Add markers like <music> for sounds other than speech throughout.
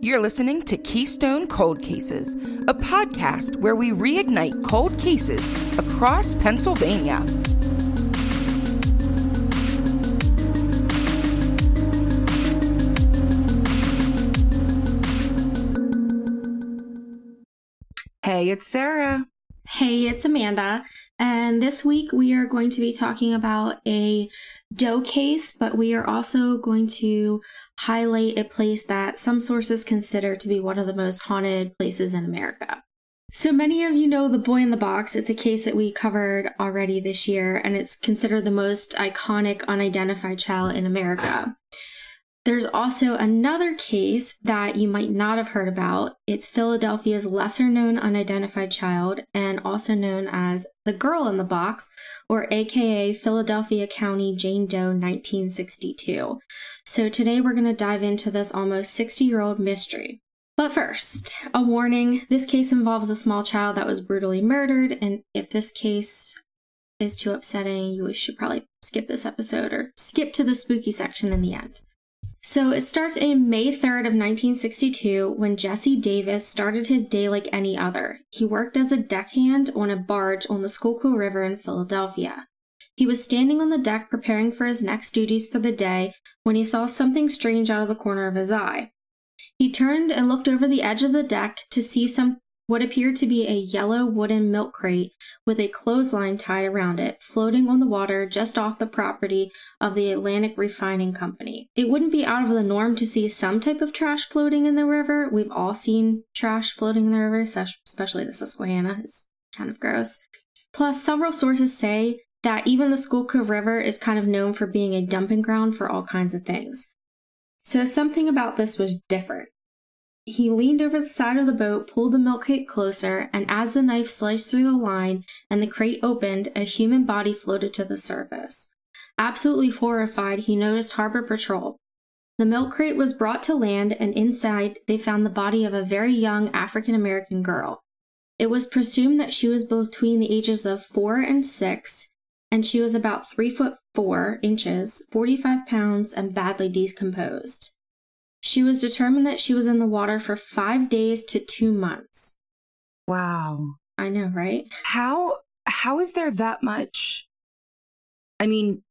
You're listening to Keystone Cold Cases, a podcast where we reignite cold cases across Pennsylvania. Hey, it's Sarah. Hey, it's Amanda. And this week we are going to be talking about a Doe case, but we are also going to highlight a place that some sources consider to be one of the most haunted places in America. So many of you know The Boy in the Box. It's a case that we covered already this year, and it's considered the most iconic unidentified child in America. There's also another case that you might not have heard about. It's Philadelphia's lesser known unidentified child, and also known as the girl in the box, or AKA Philadelphia County Jane Doe 1962. So today we're going to dive into this almost 60 year old mystery. But first, a warning this case involves a small child that was brutally murdered, and if this case is too upsetting, you should probably skip this episode or skip to the spooky section in the end. So it starts in May 3rd of 1962 when Jesse Davis started his day like any other. He worked as a deckhand on a barge on the Schuylkill River in Philadelphia. He was standing on the deck preparing for his next duties for the day when he saw something strange out of the corner of his eye. He turned and looked over the edge of the deck to see some what appeared to be a yellow wooden milk crate with a clothesline tied around it, floating on the water just off the property of the Atlantic Refining Company. It wouldn't be out of the norm to see some type of trash floating in the river. We've all seen trash floating in the river, especially the Susquehanna. It's kind of gross. Plus, several sources say that even the Schuylkill River is kind of known for being a dumping ground for all kinds of things. So something about this was different. He leaned over the side of the boat, pulled the milk crate closer, and as the knife sliced through the line and the crate opened, a human body floated to the surface. Absolutely horrified, he noticed Harbor Patrol. The milk crate was brought to land, and inside they found the body of a very young African American girl. It was presumed that she was between the ages of four and six, and she was about three foot four inches, 45 pounds, and badly decomposed. She was determined that she was in the water for five days to two months. Wow. I know, right? How how is there that much? I mean,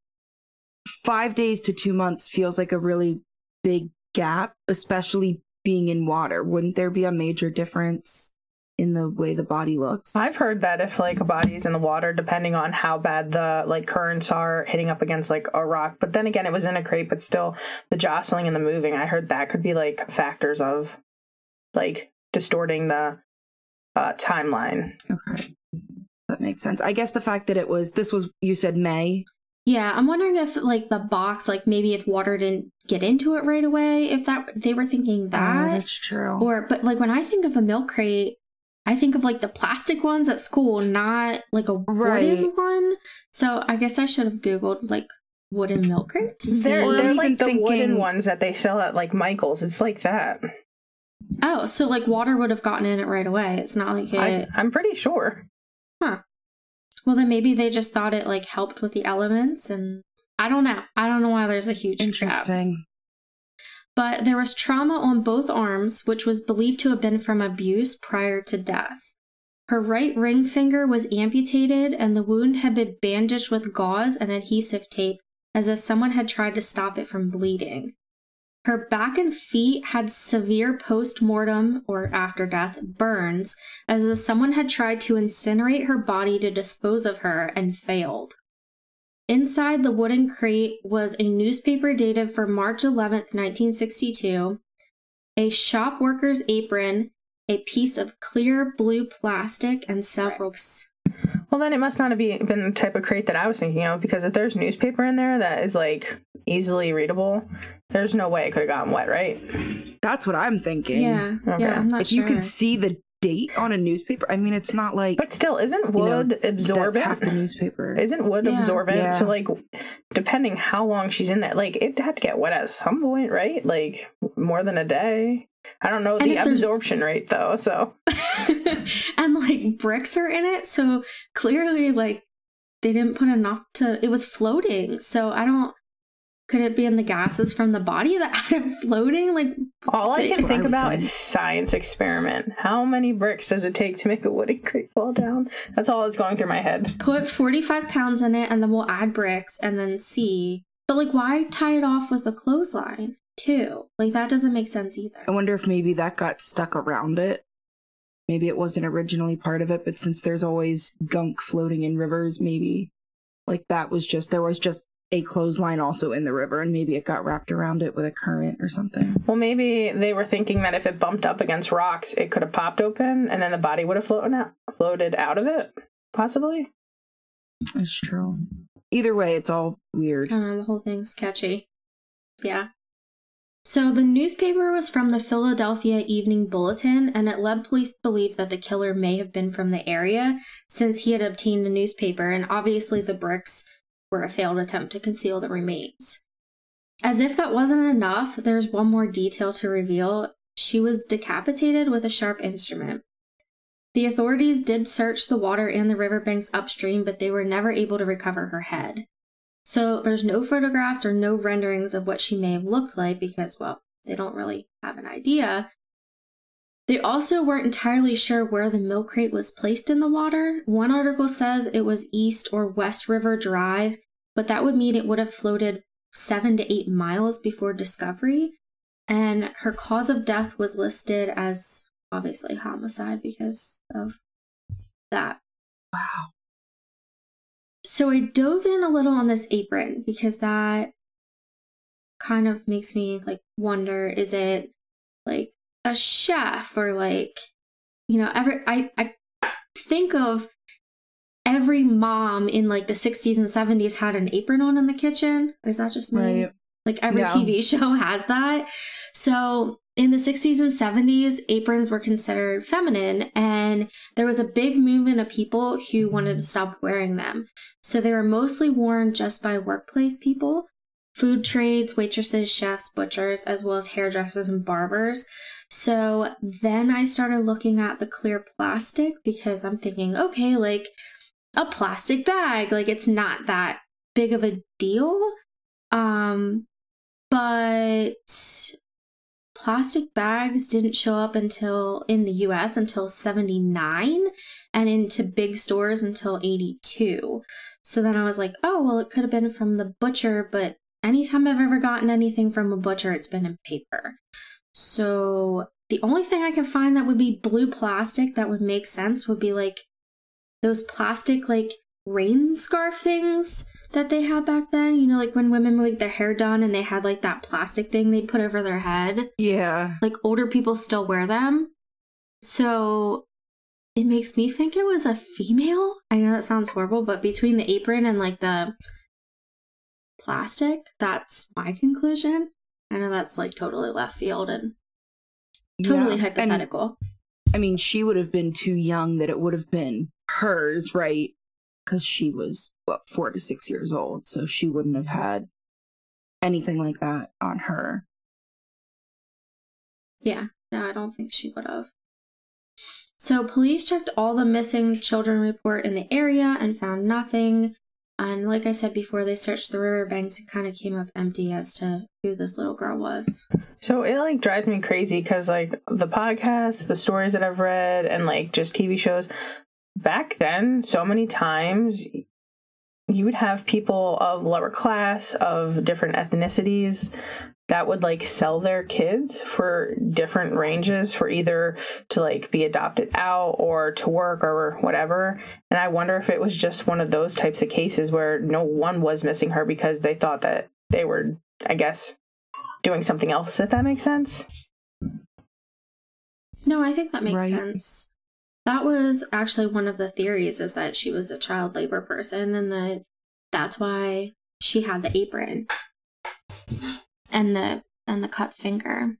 five days to two months feels like a really big gap, especially being in water. Wouldn't there be a major difference? In the way the body looks. I've heard that if like a body's in the water, depending on how bad the like currents are hitting up against like a rock, but then again, it was in a crate, but still the jostling and the moving. I heard that could be like factors of like distorting the uh, timeline. Okay, that makes sense. I guess the fact that it was this was you said May. Yeah, I'm wondering if like the box, like maybe if water didn't get into it right away, if that they were thinking that. Oh, that's true. Or but like when I think of a milk crate, I think of like the plastic ones at school, not like a right. wooden one. So I guess I should have googled like wooden milk crate to see. They're, they're like the thinking... wooden ones that they sell at like Michaels. It's like that. Oh, so like water would have gotten in it right away. It's not like it. I, I'm pretty sure. Huh. Well, then maybe they just thought it like helped with the elements, and I don't know. I don't know why there's a huge interesting. But there was trauma on both arms, which was believed to have been from abuse prior to death. Her right ring finger was amputated, and the wound had been bandaged with gauze and adhesive tape as if someone had tried to stop it from bleeding. Her back and feet had severe post mortem or after death burns, as if someone had tried to incinerate her body to dispose of her and failed. Inside the wooden crate was a newspaper dated for March 11th, 1962, a shop worker's apron, a piece of clear blue plastic, and several. Well, then it must not have been the type of crate that I was thinking of because if there's newspaper in there that is like easily readable, there's no way it could have gotten wet, right? That's what I'm thinking. Yeah. Okay. Yeah. I'm not if sure. you could see the date on a newspaper. I mean, it's not like. But still, isn't wood you know, absorbent? half the newspaper. Isn't wood yeah. absorbent? Yeah. So, like, depending how long she's in there, like, it had to get wet at some point, right? Like, more than a day. I don't know and the absorption rate though. So, <laughs> and like bricks are in it, so clearly, like, they didn't put enough to. It was floating, so I don't. Could it be in the gases from the body that <laughs> had it floating? Like all I can think about is science experiment. How many bricks does it take to make a wooden crate fall down? That's all that's going through my head. put 45 pounds in it and then we'll add bricks and then see. But like why tie it off with a clothesline too? Like that doesn't make sense either. I wonder if maybe that got stuck around it. Maybe it wasn't originally part of it, but since there's always gunk floating in rivers, maybe like that was just there was just a clothesline also in the river, and maybe it got wrapped around it with a current or something. Well, maybe they were thinking that if it bumped up against rocks, it could have popped open, and then the body would have floated out, floated out of it. Possibly. That's true. Either way, it's all weird. I don't know, the whole thing's sketchy. Yeah. So the newspaper was from the Philadelphia Evening Bulletin, and it led police to believe that the killer may have been from the area since he had obtained a newspaper, and obviously the bricks were a failed attempt to conceal the remains. As if that wasn't enough, there's one more detail to reveal. She was decapitated with a sharp instrument. The authorities did search the water and the riverbanks upstream, but they were never able to recover her head. So there's no photographs or no renderings of what she may have looked like because, well, they don't really have an idea. They also weren't entirely sure where the milk crate was placed in the water. One article says it was East or West River Drive, but that would mean it would have floated seven to eight miles before discovery. And her cause of death was listed as obviously homicide because of that. Wow. So I dove in a little on this apron because that kind of makes me like wonder is it like a chef or like you know every I I think of every mom in like the 60s and 70s had an apron on in the kitchen. Is that just me? Right. Like every Yeah. TV show <laughs> has that. So in the 60s and 70s, aprons were considered feminine, and there was a big movement of people who wanted to stop wearing them. So they were mostly worn just by workplace people, food trades, waitresses, chefs, butchers, as well as hairdressers and barbers. So then I started looking at the clear plastic because I'm thinking, okay, like a plastic bag, like it's not that big of a deal. Um, but plastic bags didn't show up until in the US until 79 and into big stores until 82. So then I was like, oh, well, it could have been from the butcher, but anytime I've ever gotten anything from a butcher, it's been in paper. So the only thing I can find that would be blue plastic that would make sense would be like those plastic, like rain scarf things that they had back then. You know, like when women would get their hair done and they had like that plastic thing they put over their head. Yeah. Like older people still wear them. So it makes me think it was a female. I know that sounds horrible, but between the apron and like the plastic, that's my conclusion. I know that's like totally left field and totally Yeah. And, hypothetical. I mean, she would have been too young that it would have been hers, right? Because she was, what, four to six years old. So she wouldn't have had anything like that on her. Yeah, no, I don't think she would have. So police checked all the missing children report in the area and found nothing. And like I said before, they searched the riverbanks and kind of came up empty as to who this little girl was. So it like drives me crazy because like the podcasts, the stories that I've read, and like just TV shows. Back then, so many times you would have people of lower class, of different ethnicities, that would like sell their kids for different ranges for either to like be adopted out or to work or whatever. And I wonder if it was just one of those types of cases where no one was missing her because they thought that they were, I guess, doing something else, if that makes sense. No, I think that makes Right. sense. That was actually one of the theories is that she was a child labor person and that that's why she had the apron and the and the cut finger.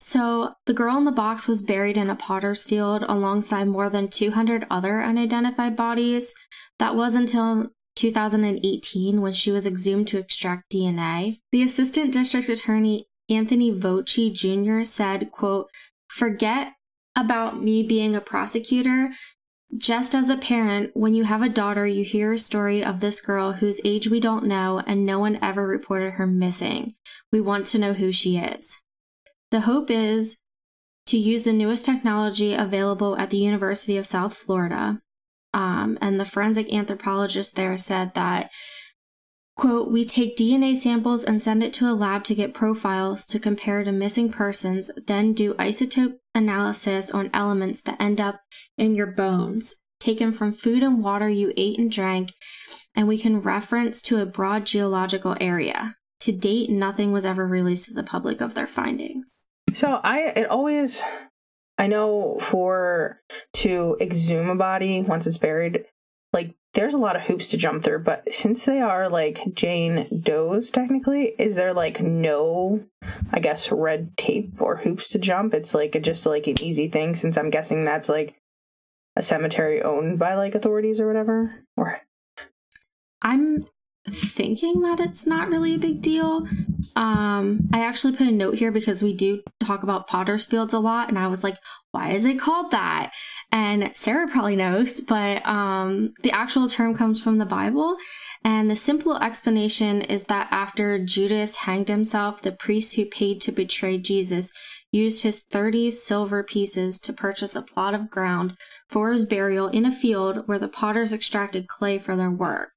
So, the girl in the box was buried in a potter's field alongside more than 200 other unidentified bodies. That was until 2018 when she was exhumed to extract DNA. The assistant district attorney Anthony Voci Jr. said, quote, "Forget about me being a prosecutor. just as a parent, when you have a daughter, you hear a story of this girl whose age we don't know and no one ever reported her missing. We want to know who she is. The hope is to use the newest technology available at the University of South Florida. Um, and the forensic anthropologist there said that Quote, we take DNA samples and send it to a lab to get profiles to compare to missing persons, then do isotope analysis on elements that end up in your bones, taken from food and water you ate and drank, and we can reference to a broad geological area. To date, nothing was ever released to the public of their findings. So I it always I know for to exhume a body once it's buried, like there's a lot of hoops to jump through, but since they are like Jane Doe's technically, is there like no, I guess, red tape or hoops to jump? It's like just like an easy thing since I'm guessing that's like a cemetery owned by like authorities or whatever. Or I'm thinking that it's not really a big deal. Um, I actually put a note here because we do talk about Potter's Fields a lot, and I was like, why is it called that? And Sarah probably knows, but um, the actual term comes from the Bible. And the simple explanation is that after Judas hanged himself, the priest who paid to betray Jesus used his 30 silver pieces to purchase a plot of ground for his burial in a field where the potters extracted clay for their work.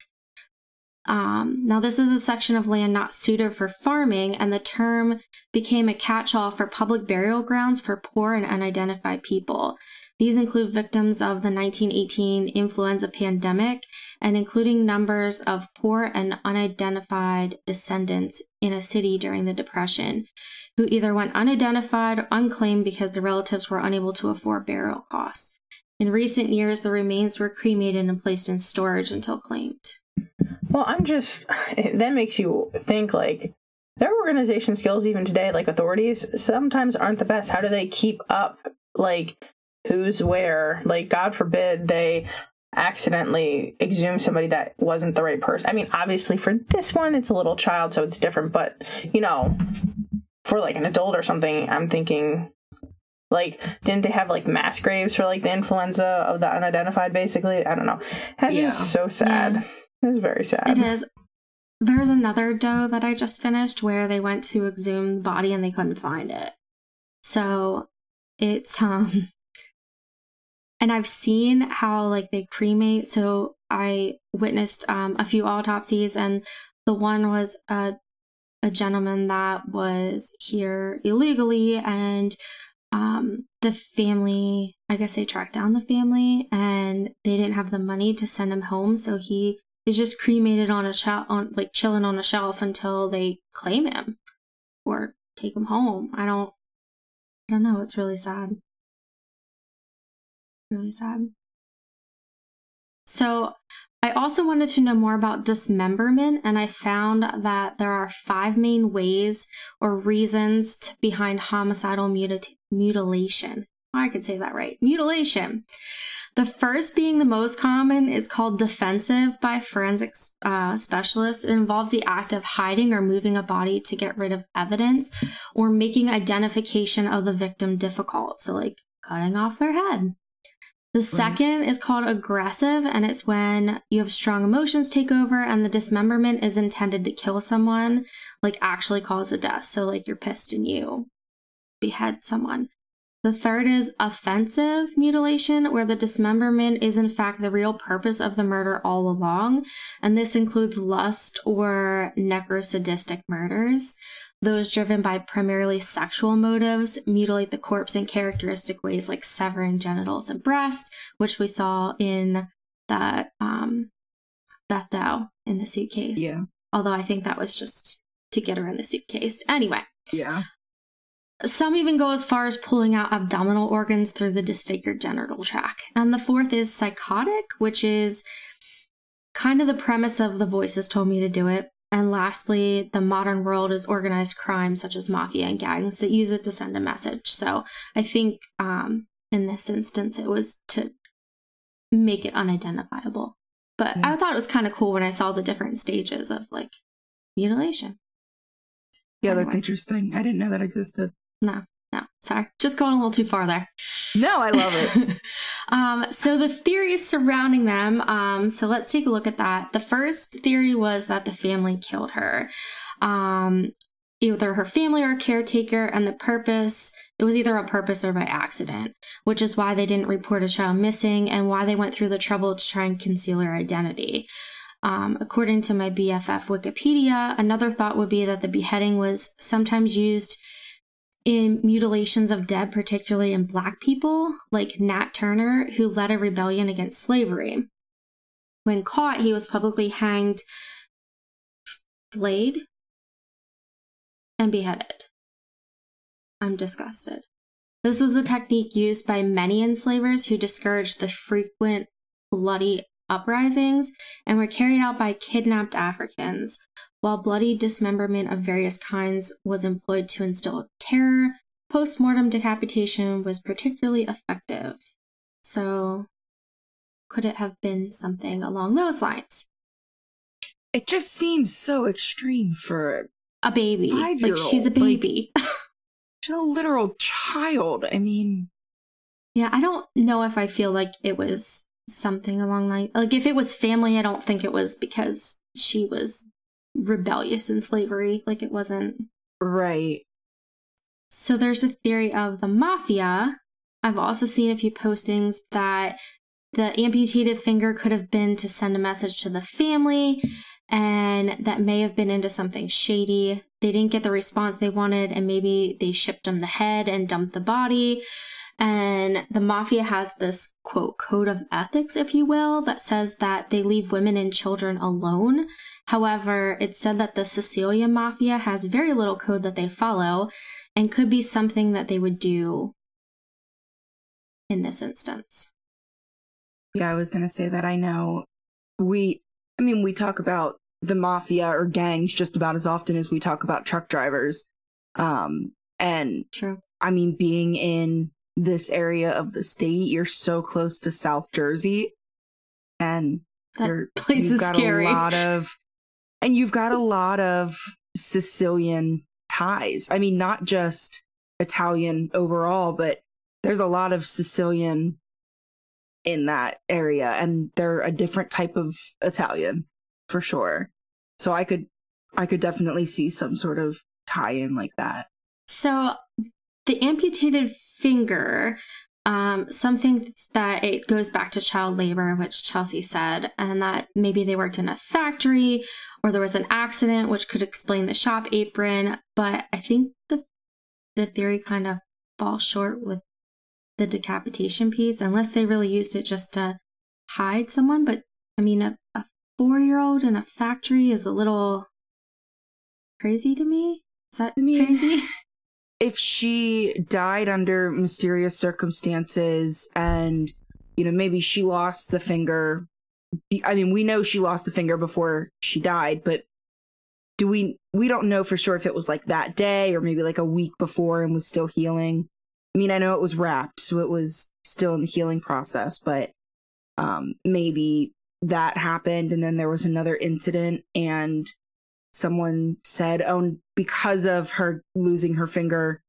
Um, now, this is a section of land not suited for farming, and the term became a catch all for public burial grounds for poor and unidentified people. These include victims of the 1918 influenza pandemic and including numbers of poor and unidentified descendants in a city during the Depression who either went unidentified or unclaimed because the relatives were unable to afford burial costs. In recent years, the remains were cremated and placed in storage until claimed. Well, I'm just, <sighs> that makes you think like their organization skills, even today, like authorities, sometimes aren't the best. How do they keep up, like, who's where? Like, God forbid they accidentally exhume somebody that wasn't the right person. I mean, obviously, for this one, it's a little child, so it's different, but, you know, for like an adult or something, I'm thinking like, didn't they have like mass graves for like the influenza of the unidentified? Basically, I don't know. That's yeah. just so sad. It's very sad. It is. There's another doe that I just finished where they went to exhume the body and they couldn't find it. So it's um <laughs> and I've seen how like they cremate. So I witnessed um a few autopsies and the one was a a gentleman that was here illegally and um the family I guess they tracked down the family and they didn't have the money to send him home so he is just cremated on a shelf, on like chilling on a shelf until they claim him or take him home. I don't, I don't know. It's really sad. Really sad. So, I also wanted to know more about dismemberment, and I found that there are five main ways or reasons to, behind homicidal muti- mutilation. I could say that right. Mutilation. The first, being the most common, is called defensive by forensics uh, specialists. It involves the act of hiding or moving a body to get rid of evidence or making identification of the victim difficult. So, like cutting off their head. The second is called aggressive, and it's when you have strong emotions take over and the dismemberment is intended to kill someone, like actually cause a death. So, like you're pissed and you behead someone. The third is offensive mutilation, where the dismemberment is in fact the real purpose of the murder all along. And this includes lust or necrosadistic murders. Those driven by primarily sexual motives mutilate the corpse in characteristic ways like severing genitals and breast, which we saw in that um, Beth Doe in the suitcase. Yeah. Although I think that was just to get her in the suitcase. Anyway. Yeah. Some even go as far as pulling out abdominal organs through the disfigured genital tract. And the fourth is psychotic, which is kind of the premise of the voices told me to do it. And lastly, the modern world is organized crime such as mafia and gangs that use it to send a message. So I think um, in this instance, it was to make it unidentifiable. But yeah. I thought it was kind of cool when I saw the different stages of like mutilation. Yeah, that's interesting. I didn't know that existed. No, no. Sorry, just going a little too far there. No, I love it. <laughs> um, so the theories surrounding them. Um, so let's take a look at that. The first theory was that the family killed her. Um, either her family or caretaker, and the purpose it was either on purpose or by accident, which is why they didn't report a child missing and why they went through the trouble to try and conceal her identity. Um, according to my BFF Wikipedia, another thought would be that the beheading was sometimes used in mutilations of dead, particularly in black people, like Nat Turner, who led a rebellion against slavery. When caught, he was publicly hanged, flayed, and beheaded. I'm disgusted. This was a technique used by many enslavers who discouraged the frequent bloody uprisings and were carried out by kidnapped Africans, while bloody dismemberment of various kinds was employed to instill terror. Post-mortem decapitation was particularly effective. So, could it have been something along those lines? It just seems so extreme for a baby. Like she's a baby. Like, <laughs> she's a literal child. I mean, yeah, I don't know if I feel like it was something along like like if it was family, I don't think it was because she was rebellious in slavery. Like it wasn't right. So there's a theory of the mafia. I've also seen a few postings that the amputated finger could have been to send a message to the family and that may have been into something shady. They didn't get the response they wanted, and maybe they shipped them the head and dumped the body. And the mafia has this quote code of ethics, if you will, that says that they leave women and children alone. However, it's said that the Sicilian mafia has very little code that they follow and could be something that they would do in this instance. Yeah, I was going to say that I know we I mean, we talk about the mafia or gangs just about as often as we talk about truck drivers. Um, and True. I mean, being in this area of the state, you're so close to South Jersey, and that place is got scary. A lot of, and you've got a lot of Sicilian ties. I mean, not just Italian overall, but there's a lot of Sicilian in that area and they're a different type of Italian for sure. So I could I could definitely see some sort of tie in like that. So the amputated finger um, something that it goes back to child labor, which Chelsea said, and that maybe they worked in a factory or there was an accident, which could explain the shop apron. But I think the the theory kind of falls short with the decapitation piece, unless they really used it just to hide someone. But I mean, a, a four year old in a factory is a little crazy to me. Is that I mean, crazy? <laughs> If she died under mysterious circumstances and, you know, maybe she lost the finger. I mean, we know she lost the finger before she died, but do we we don't know for sure if it was like that day or maybe like a week before and was still healing I mean, I know it was wrapped, so it was still in the healing process, but um, maybe that happened and then there was another incident and someone said, oh, because of her losing her finger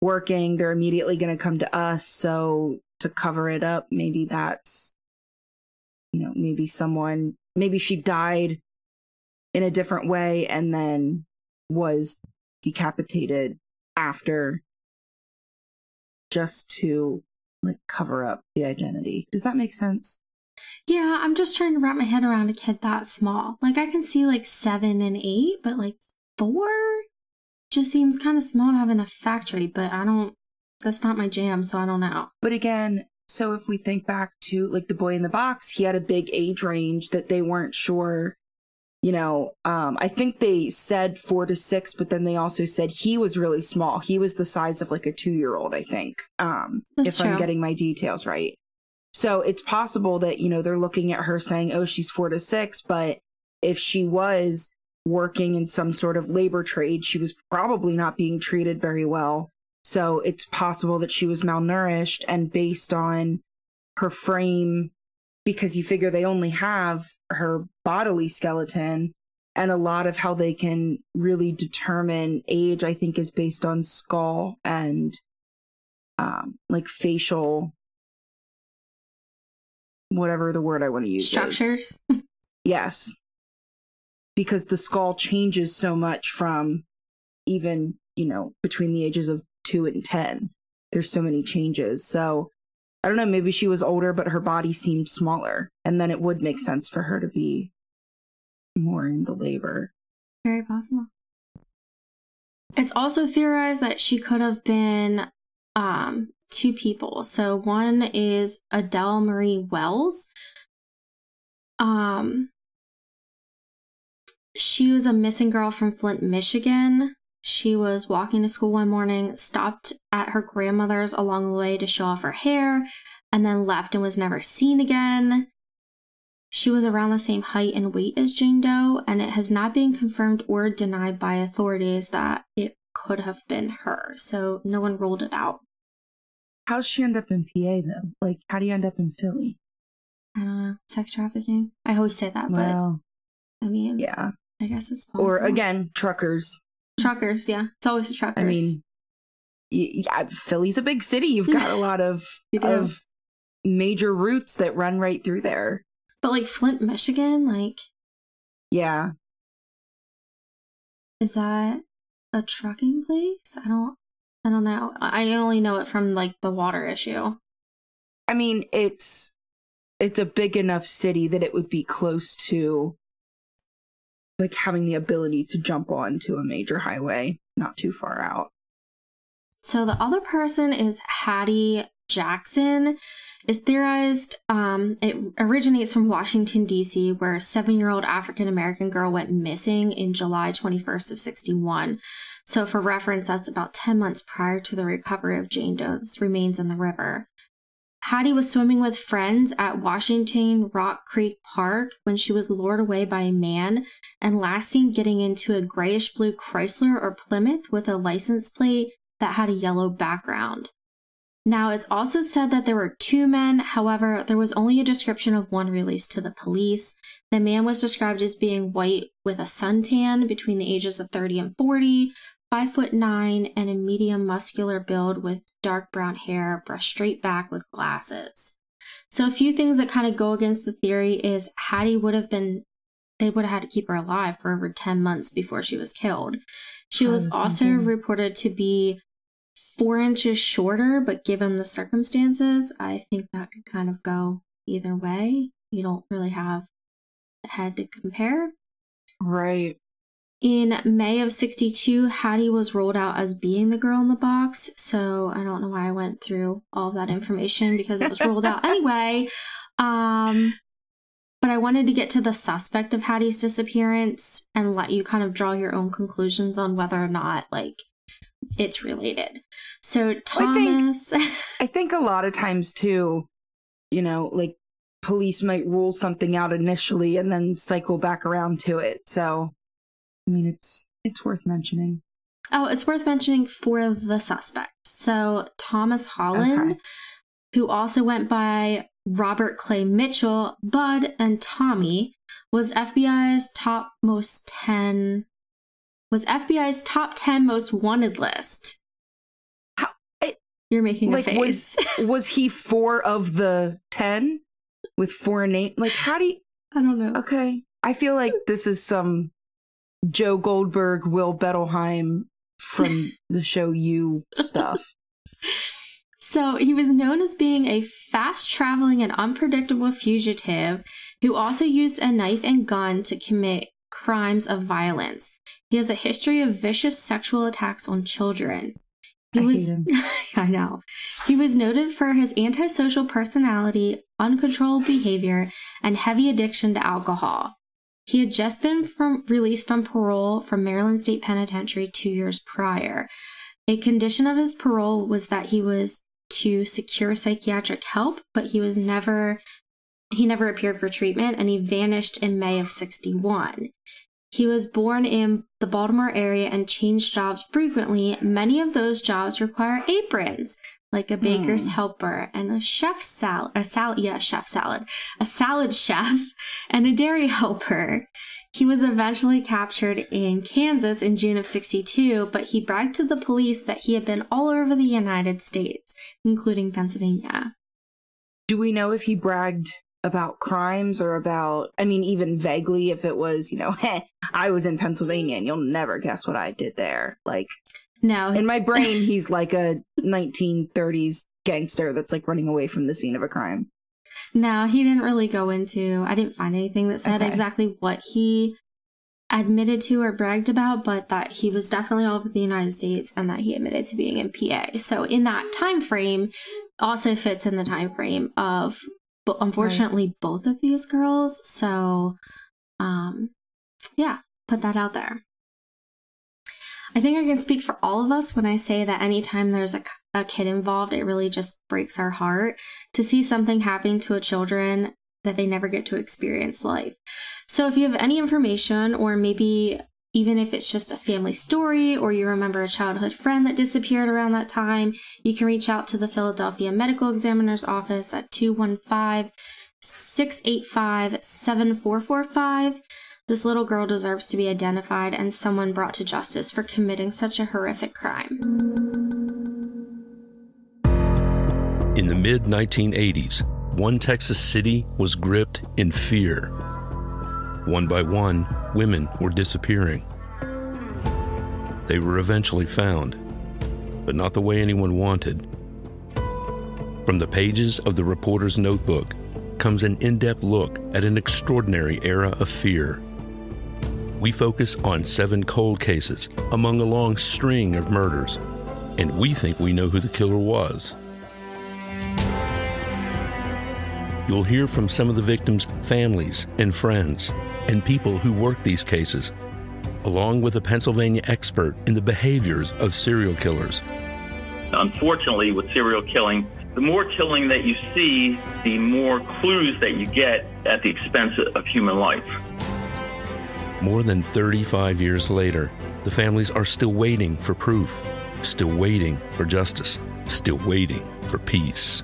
working, they're immediately going to come to us. So to cover it up, maybe that's, you know, maybe someone, maybe she died in a different way and then was decapitated after just to like cover up the identity. Does that make sense? Yeah, I'm just trying to wrap my head around a kid that small. Like I can see like seven and eight, but like four just seems kind of small to have in a factory, but I don't that's not my jam, so I don't know. But again, so if we think back to like the boy in the box, he had a big age range that they weren't sure you know, um, I think they said four to six, but then they also said he was really small. He was the size of like a two year old, I think, um, if true. I'm getting my details right. So it's possible that, you know, they're looking at her saying, oh, she's four to six, but if she was working in some sort of labor trade, she was probably not being treated very well. So it's possible that she was malnourished and based on her frame because you figure they only have her bodily skeleton and a lot of how they can really determine age i think is based on skull and um like facial whatever the word I want to use is. Structures. Yes. Because the skull changes so much from even, you know, between the ages of 2 and 10. There's so many changes. So I don't know, maybe she was older but her body seemed smaller and then it would make sense for her to be more in the labor. Very possible. It's also theorized that she could have been um, two people. So one is Adele Marie Wells. Um, she was a missing girl from Flint, Michigan. She was walking to school one morning, stopped at her grandmother's along the way to show off her hair, and then left and was never seen again. She was around the same height and weight as Jane Doe, and it has not been confirmed or denied by authorities that it could have been her. So no one ruled it out. How's she end up in PA though? Like, how do you end up in Philly? I don't know. Sex trafficking. I always say that, Well, but I mean, yeah. I guess it's possible. Or again, truckers. Truckers. Yeah, it's always the truckers. I mean, yeah, Philly's a big city. You've got a <laughs> lot of of major routes that run right through there. but like Flint, Michigan, like Yeah, is that a trucking place? I don't. I don't know. I only know it from like the water issue. I mean it's it's a big enough city that it would be close to like having the ability to jump onto a major highway not too far out. So the other person is Hattie Jackson. Is theorized um, it originates from Washington D.C., where a seven-year-old African American girl went missing in July 21st of 61. So for reference, that's about 10 months prior to the recovery of Jane Doe's remains in the river. Hattie was swimming with friends at Washington Rock Creek Park when she was lured away by a man and last seen getting into a grayish blue Chrysler or Plymouth with a license plate that had a yellow background. Now, it's also said that there were two men, however, there was only a description of one released to the police. The man was described as being white with a suntan between the ages of 30 and 40, five foot nine, and a medium muscular build with dark brown hair, brushed straight back with glasses. So, a few things that kind of go against the theory is Hattie would have been, they would have had to keep her alive for over 10 months before she was killed. She was, was also thinking- reported to be four inches shorter, but given the circumstances, I think that could kind of go either way. You don't really have a head to compare. Right. In May of 62, Hattie was rolled out as being the girl in the box. So I don't know why I went through all that information because it was rolled out <laughs> anyway. Um, but I wanted to get to the suspect of Hattie's disappearance and let you kind of draw your own conclusions on whether or not, like, it's related. So I think- Thomas, <laughs> I think a lot of times too, you know, like police might rule something out initially and then cycle back around to it. So, I mean, it's it's worth mentioning. oh, it's worth mentioning for the suspect. So Thomas Holland, Okay. who also went by Robert Clay Mitchell, Bud, and Tommy, was FBI's top most 10 was FBI's top 10 most wanted list. How- it- You're making like, a face. was <laughs> was he four of the ten with four name? Like, how do you? I don't know. Okay, I feel like this is some Joe Goldberg, Will Bettelheim from <laughs> the show You stuff. So he was known as being a fast traveling and unpredictable fugitive who also used a knife and gun to commit crimes of violence. He has a history of vicious sexual attacks on children. He I was. <laughs> I know. He was noted for his antisocial personality, uncontrolled behavior, and heavy addiction to alcohol. He had just been from released from parole from Maryland State Penitentiary 2 years prior. A condition of his parole was that he was to secure psychiatric help, but he was never he never appeared for treatment and he vanished in May of 61. He was born in the Baltimore area and changed jobs frequently. Many of those jobs require aprons, like a baker's Hmm. helper and a chef salad, a salad, yeah, chef salad, a salad chef, <laughs> and a dairy helper. He was eventually captured in Kansas in June of 62, but he bragged to the police that he had been all over the United States, including Pennsylvania. Do we know if he bragged about crimes or about, I mean, even vaguely, if it was, you know, <laughs> heh, I was in Pennsylvania and you'll never guess what I did there? Like, No, in my brain, he's like a 1930s gangster that's like running away from the scene of a crime. No, he didn't really go into. I didn't find anything that said Okay. exactly what he admitted to or bragged about, but that he was definitely all over the United States and that he admitted to being in PA. So in that time frame, also fits in the time frame of, but unfortunately, both of these girls. So, um, yeah, put that out there. I think I can speak for all of us when I say that anytime there's a, a kid involved, it really just breaks our heart to see something happening to a children that they never get to experience life. So if you have any information or maybe even if it's just a family story or you remember a childhood friend that disappeared around that time, you can reach out to the Philadelphia Medical Examiner's Office at 215 685 7445. This little girl deserves to be identified and someone brought to justice for committing such a horrific crime. In the mid 1980s, one Texas city was gripped in fear. One by one, women were disappearing. They were eventually found, but not the way anyone wanted. From the pages of the reporter's notebook comes an in depth look at an extraordinary era of fear. We focus on seven cold cases among a long string of murders, and we think we know who the killer was. You'll hear from some of the victims' families and friends and people who work these cases, along with a Pennsylvania expert in the behaviors of serial killers. Unfortunately, with serial killing, the more killing that you see, the more clues that you get at the expense of human life. More than 35 years later, the families are still waiting for proof, still waiting for justice, still waiting for peace.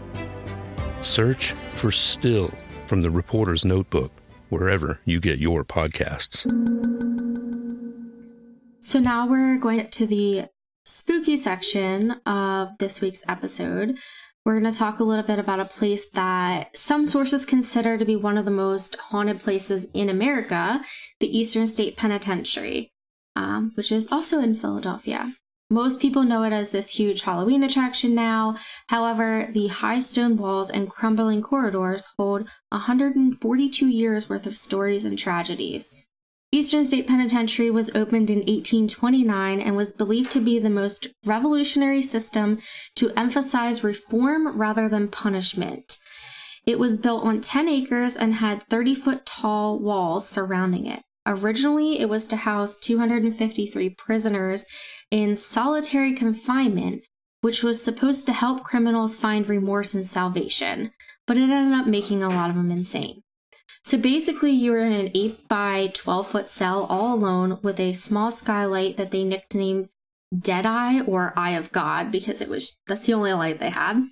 Search for Still from the Reporter's Notebook, wherever you get your podcasts. So now we're going to the spooky section of this week's episode. We're going to talk a little bit about a place that some sources consider to be one of the most haunted places in America, the Eastern State Penitentiary, um, which is also in Philadelphia. Most people know it as this huge Halloween attraction now. However, the high stone walls and crumbling corridors hold 142 years worth of stories and tragedies. Eastern State Penitentiary was opened in 1829 and was believed to be the most revolutionary system to emphasize reform rather than punishment. It was built on 10 acres and had 30 foot tall walls surrounding it. Originally, it was to house 253 prisoners in solitary confinement, which was supposed to help criminals find remorse and salvation, but it ended up making a lot of them insane. So basically, you were in an 8 by 12 foot cell all alone with a small skylight that they nicknamed Deadeye or Eye of God because it was that's the only light they had.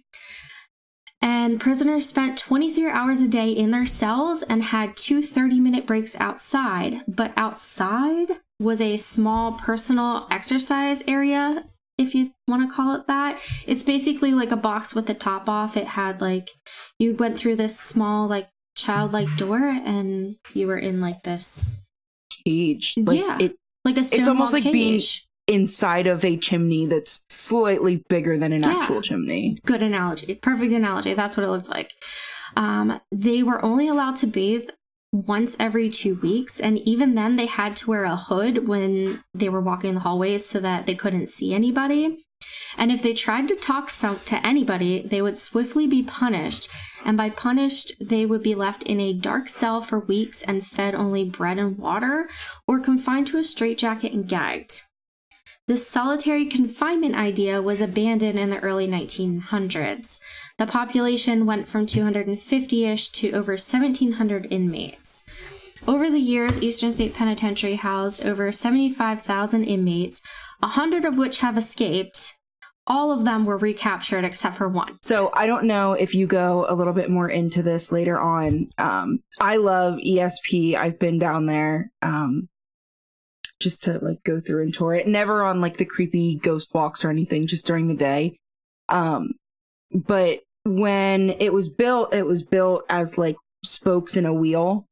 And prisoners spent 23 hours a day in their cells and had two 30 minute breaks outside. But outside was a small personal exercise area, if you want to call it that. It's basically like a box with the top off. It had like, you went through this small, like, childlike door and you were in like this, Cage. Like, Yeah. It, like a It's almost like being- inside of a chimney that's slightly bigger than an Yeah. actual chimney. good analogy perfect analogy that's what it looks like um, they were only allowed to bathe once every two weeks and even then they had to wear a hood when they were walking the hallways so that they couldn't see anybody and if they tried to talk to anybody they would swiftly be punished and by punished they would be left in a dark cell for weeks and fed only bread and water or confined to a straitjacket and gagged this solitary confinement idea was abandoned in the early 1900s. The population went from 250 ish to over 1,700 inmates. Over the years, Eastern State Penitentiary housed over 75,000 inmates, a hundred of which have escaped. All of them were recaptured except for one. So I don't know if you go a little bit more into this later on. Um, I love ESP. I've been down there um, just to like go through and tour it. Never on like the creepy ghost walks or anything, just during the day. Um, but when it was built, it was built as like spokes in a wheel.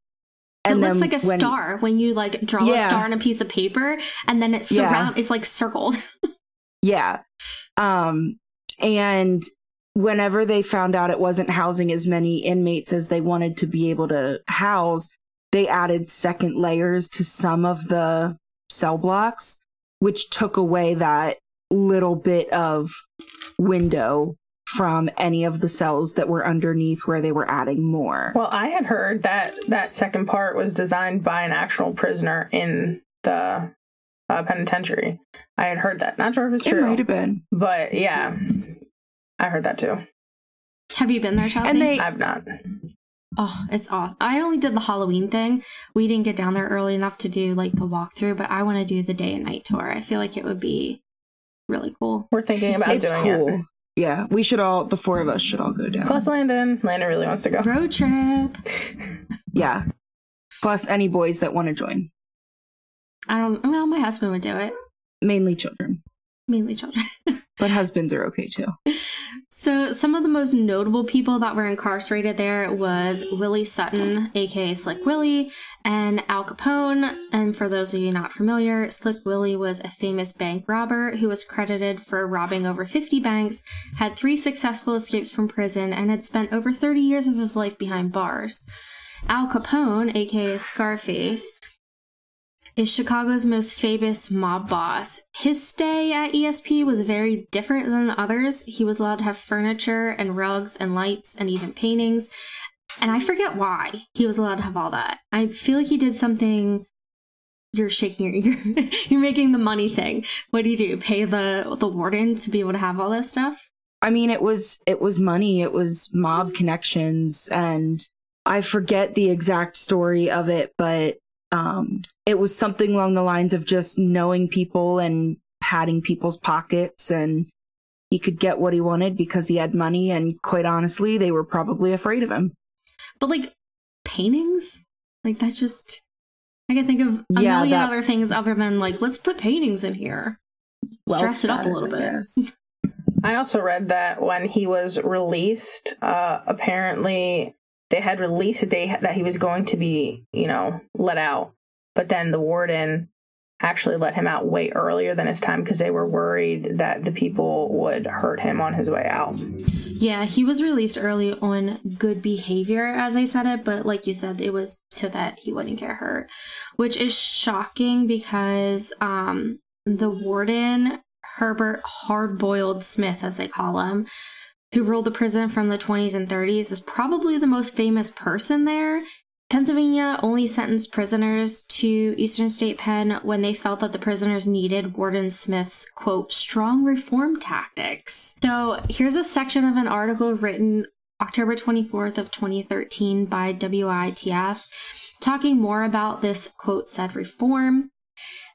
it looks like a when- star when you like draw a star on a piece of paper and then it's Yeah. surround it's like circled. <laughs> Yeah. Um, and whenever they found out it wasn't housing as many inmates as they wanted to be able to house, they added second layers to some of the cell blocks, which took away that little bit of window from any of the cells that were underneath where they were adding more. Well, I had heard that that second part was designed by an actual prisoner in the uh, penitentiary. I had heard that. Not sure if it's it true, might have been. but yeah, I heard that too. Have you been there, Chelsea? And they I've not. Oh, it's awesome. I only did the Halloween thing. We didn't get down there early enough to do like the walkthrough, but I want to do the day and night tour. I feel like it would be really cool. We're thinking Just- about it's doing cool. it. Yeah, we should all the four of us should all go down. Plus, Landon. Landon really wants to go. Road trip. <laughs> yeah. Plus any boys that want to join. I don't, well, my husband would do it. Mainly children. Mainly children. <laughs> But husbands are okay too. So, some of the most notable people that were incarcerated there was Willie Sutton, aka Slick Willie, and Al Capone. And for those of you not familiar, Slick Willie was a famous bank robber who was credited for robbing over 50 banks, had three successful escapes from prison, and had spent over 30 years of his life behind bars. Al Capone, aka Scarface, is Chicago's most famous mob boss. His stay at ESP was very different than the others. He was allowed to have furniture and rugs and lights and even paintings. And I forget why he was allowed to have all that. I feel like he did something. You're shaking your you're, <laughs> you're making the money thing. What do you do? Pay the the warden to be able to have all this stuff? I mean, it was it was money, it was mob connections, and I forget the exact story of it, but um, it was something along the lines of just knowing people and padding people's pockets, and he could get what he wanted because he had money, and quite honestly, they were probably afraid of him. But like paintings, like that's just. I can think of a Yeah, million that- other things other than like let's put paintings in here. Wealth Dress it up a little I bit. guess. <laughs> I also read that when he was released, uh, apparently they had released a day that he was going to be, you know, let out. But then the warden actually let him out way earlier than his time because they were worried that the people would hurt him on his way out. Yeah, he was released early on good behavior, as I said it, but like you said, it was so that he wouldn't get hurt, which is shocking because um, the warden, Herbert Hardboiled Smith, as they call him, who ruled the prison from the 20s and 30s, is probably the most famous person there. Pennsylvania only sentenced prisoners to Eastern State Pen when they felt that the prisoners needed Warden Smith's quote strong reform tactics. So here's a section of an article written October 24th of 2013 by WITF talking more about this quote said reform.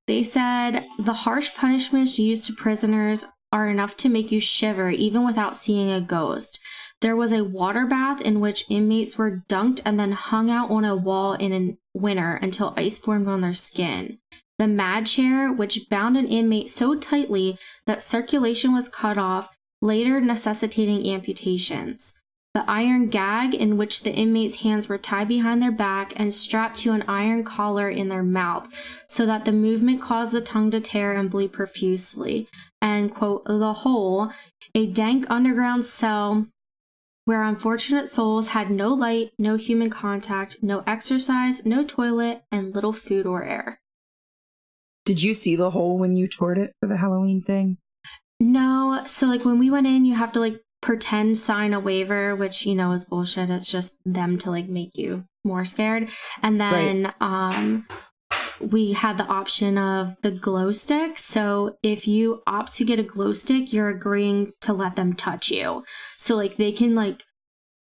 They said the harsh punishments used to prisoners are enough to make you shiver even without seeing a ghost. There was a water bath in which inmates were dunked and then hung out on a wall in winter until ice formed on their skin. The mad chair, which bound an inmate so tightly that circulation was cut off, later necessitating amputations. The iron gag, in which the inmates' hands were tied behind their back and strapped to an iron collar in their mouth, so that the movement caused the tongue to tear and bleed profusely. And, quote, the hole, a dank underground cell where unfortunate souls had no light, no human contact, no exercise, no toilet, and little food or air. Did you see the hole when you toured it for the Halloween thing? No, so like when we went in, you have to like pretend sign a waiver, which you know is bullshit. It's just them to like make you more scared. And then um we had the option of the glow stick. So if you opt to get a glow stick, you're agreeing to let them touch you. So like they can like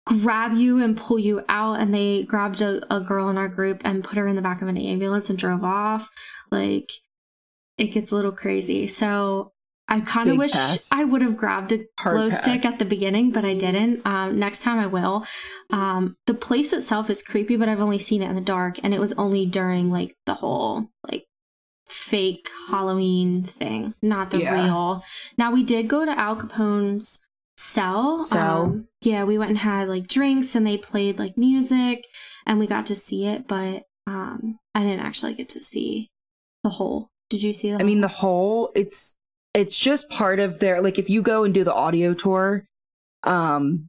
grab you and pull you out and they grabbed a, a girl in our group and put her in the back of an ambulance and drove off like it gets a little crazy so i kind of wish pass. i would have grabbed a Hard glow stick at the beginning but i didn't um, next time i will um, the place itself is creepy but i've only seen it in the dark and it was only during like the whole like fake halloween thing not the Yeah. real now we did go to al capone's cell Cell. um, yeah we went and had like drinks and they played like music and we got to see it but um i didn't actually get to see the whole did you see the I mean, the whole it's it's just part of their like if you go and do the audio tour, um,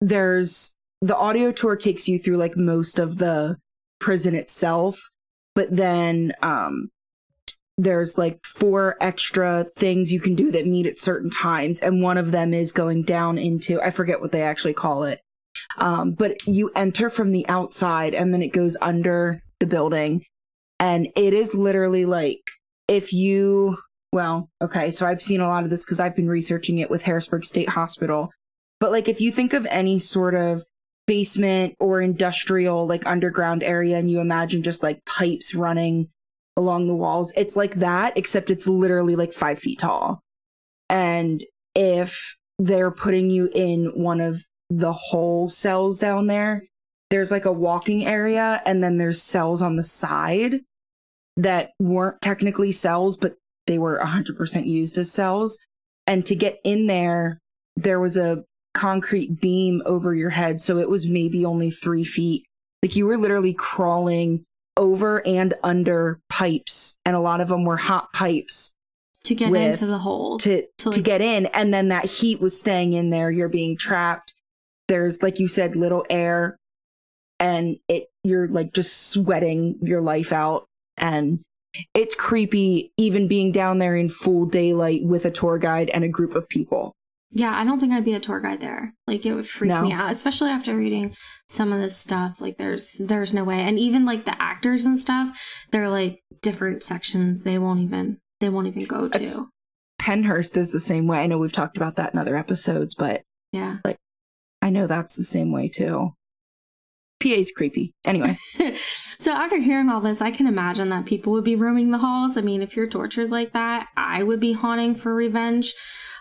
there's the audio tour takes you through like most of the prison itself, but then um there's like four extra things you can do that meet at certain times and one of them is going down into i forget what they actually call it um, but you enter from the outside and then it goes under the building and it is literally like if you well okay so i've seen a lot of this because i've been researching it with harrisburg state hospital. But like if you think of any sort of basement or industrial like underground area and you imagine just like pipes running along the walls it's like that except it's literally like five feet tall. And if they're putting you in one of the whole cells down there there's like a walking area and then there's cells on the side that weren't technically cells, but they were 100% used as cells. And to get in there, there was a concrete beam over your head. So it was maybe only three feet. Like you were literally crawling over and under pipes. And a lot of them were hot pipes to get with- into the hole to, to, to get in. And then that heat was staying in there. You're being trapped. There's, like you said, little air and it, you're like just sweating your life out. And it's creepy even being down there in full daylight with a tour guide and a group of people. yeah i don't think i'd be a tour guide there like it would freak No. me out especially after reading some of this stuff like there's there's no way and even like the actors and stuff they're like different sections they won't even they won't even go to It's- Pennhurst is the same way. I know we've talked about that in other episodes, but yeah like I know that's the same way too. PA's creepy. Anyway, <laughs> so after hearing all this, I can imagine that people would be roaming the halls. I mean, if you're tortured like that, I would be haunting for revenge.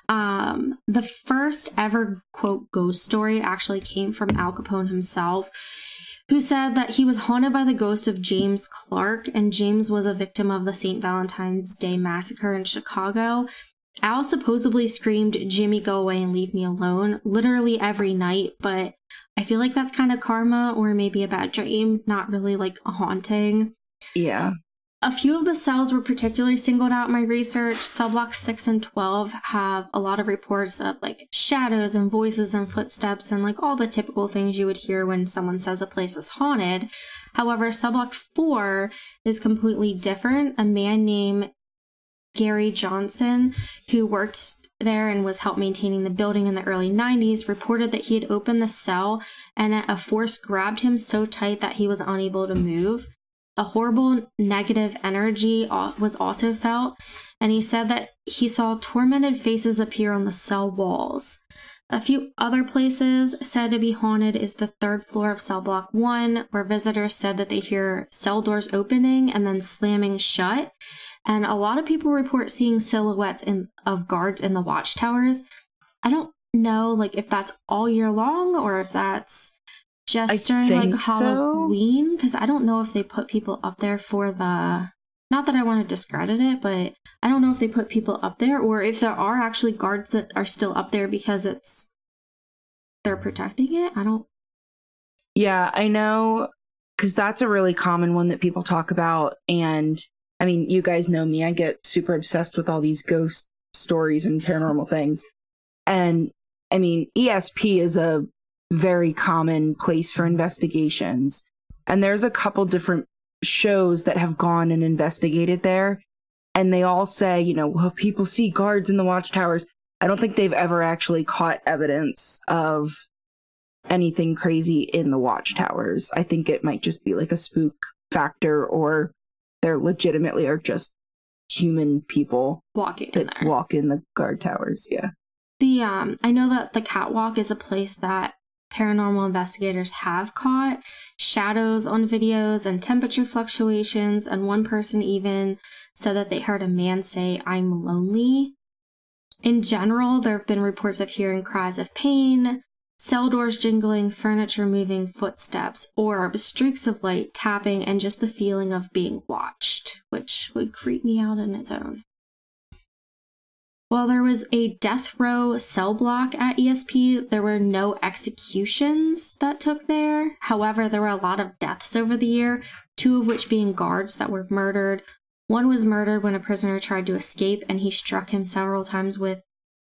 Um, the first ever quote ghost story actually came from Al Capone himself, who said that he was haunted by the ghost of James Clark, and James was a victim of the St. Valentine's Day massacre in Chicago. Al supposedly screamed, Jimmy, go away and leave me alone, literally every night, but I feel like that's kind of karma or maybe a bad dream, not really like a haunting. yeah. A few of the cells were particularly singled out in my research. Cell blocks 6 and 12 have a lot of reports of like shadows and voices and footsteps and like all the typical things you would hear when someone says a place is haunted. However, cell block 4 is completely different. A man named Gary Johnson, who worked there and was helped maintaining the building in the early 90s, reported that he had opened the cell and a force grabbed him so tight that he was unable to move. A horrible negative energy was also felt, and he said that he saw tormented faces appear on the cell walls. A few other places said to be haunted is the third floor of cell block one, where visitors said that they hear cell doors opening and then slamming shut. And a lot of people report seeing silhouettes in, of guards in the watchtowers. I don't know, like if that's all year long or if that's just I during like. Halloween. Because I don't know if they put people up there for the. Not that I want to discredit it, but I don't know if they put people up there or if there are actually guards that are still up there because it's they're protecting it. I don't. Yeah, I know because that's a really common one that people talk about. And I mean, you guys know me, I get super obsessed with all these ghost stories and paranormal things. And I mean, ESP is a very common place for investigations. And there's a couple different shows that have gone and investigated there. And they all say, you know, well, people see guards in the watchtowers. I don't think they've ever actually caught evidence of anything crazy in the watchtowers. I think it might just be like a spook factor, or there legitimately are just human people Walking in that there. walk in the guard towers. Yeah. The um I know that the catwalk is a place that paranormal investigators have caught shadows on videos and temperature fluctuations. And one person even said that they heard a man say, I'm lonely. In general, there have been reports of hearing cries of pain, cell doors jingling, furniture moving, footsteps, orbs, streaks of light tapping, and just the feeling of being watched, which would creep me out in its own. While there was a death row cell block at ESP, there were no executions that took there. However, there were a lot of deaths over the year, two of which being guards that were murdered. One was murdered when a prisoner tried to escape and he struck him several times with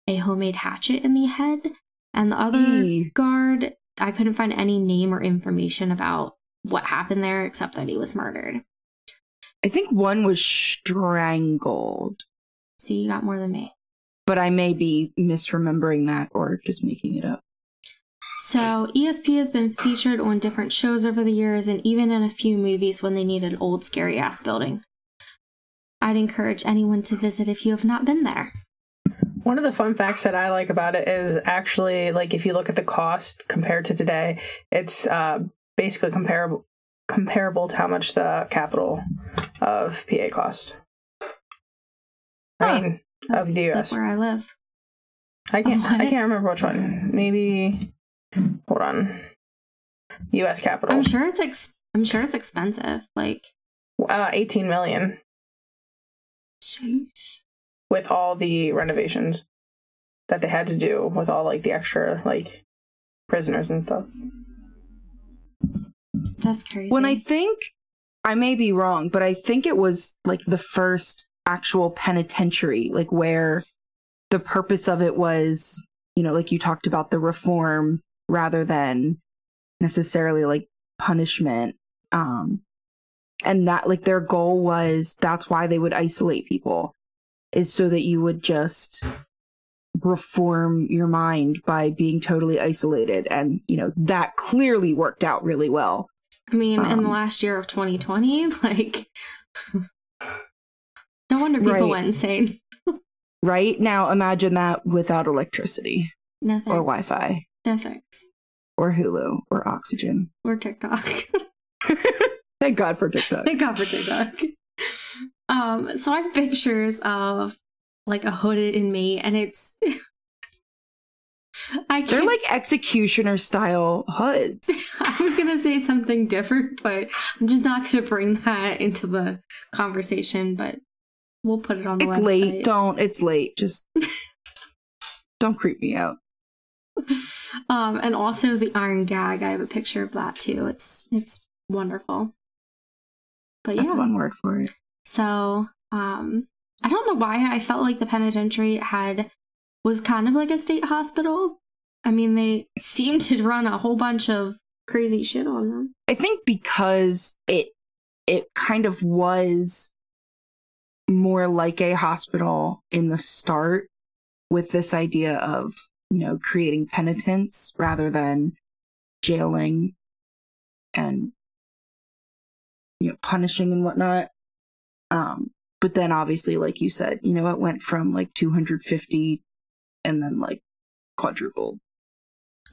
a homemade hatchet in the head. And the other Eee. guard, I couldn't find any name or information about what happened there except that he was murdered. I think one was strangled, See, you got more than me. but I may be misremembering that or just making it up. So, ESP has been featured on different shows over the years and even in a few movies when they need an old scary ass building. I'd encourage anyone to visit if you have not been there. One of the fun facts that I like about it is actually like if you look at the cost compared to today, it's uh, basically comparable comparable to how much the capital of PA cost. I mean, of the US. that's where I live. I can't What? I can't remember which one. Maybe hold on. US capital. I'm sure it's ex- I'm sure it's expensive. Like, uh, 18 million jeez. With all the renovations that they had to do with all like the extra like prisoners and stuff. That's crazy. When I think, I may be wrong, but I think it was like the first actual penitentiary, like where the purpose of it was, you know, like you talked about the reform rather than necessarily like punishment. Um, and that like their goal was that's why they would isolate people is so that you would just reform your mind by being totally isolated and you know that clearly worked out really well I mean, in the um, last year of 2020, <laughs> like, no wonder people Right. went insane. right now imagine that without electricity No thanks. or wi-fi No thanks. or hulu or oxygen Or TikTok. <laughs> <laughs> thank god for tiktok Thank God for TikTok. Um, so I have pictures of like a hooded inmate, and it's. <laughs> I can't, they're like executioner style hoods <laughs> I was gonna say something different, but I'm just not gonna bring that into the conversation. But we'll put it on the it's website. late don't it's late just <laughs> don't creep me out um, and also the iron gag. I have a picture of that too. It's it's wonderful. But yeah, that's one word for it So, um, I don't know why I felt like the penitentiary had was kind of like a state hospital. I mean, they seemed to run a whole bunch of crazy shit on them. I think because it it kind of was more like a hospital in the start with this idea of, you know, creating penitence rather than jailing and you know, punishing and whatnot. Um, but then obviously, like you said, you know, it went from like 250 and then like quadrupled.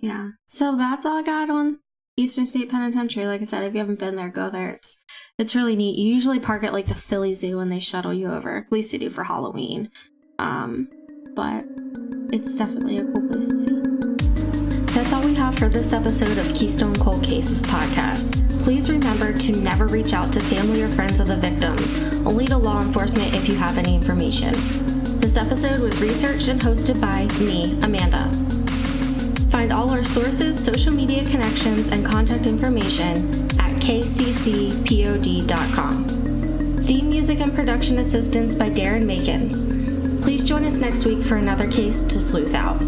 Yeah. So that's all I got on Eastern State Penitentiary. Like I said, if you haven't been there, go there. It's it's really neat. You usually park at like the Philly Zoo and they shuttle you over. At least they do for Halloween. Um, but it's definitely a cool place to see. That's all we have for this episode of Keystone Cold Cases podcast. Please remember to never reach out to family or friends of the victims, only to law enforcement if you have any information. This episode was researched and hosted by me, Amanda. Find all our sources, social media connections, and contact information at kccpod.com. Theme music and production assistance by Darren Makins. Please join us next week for another case to sleuth out.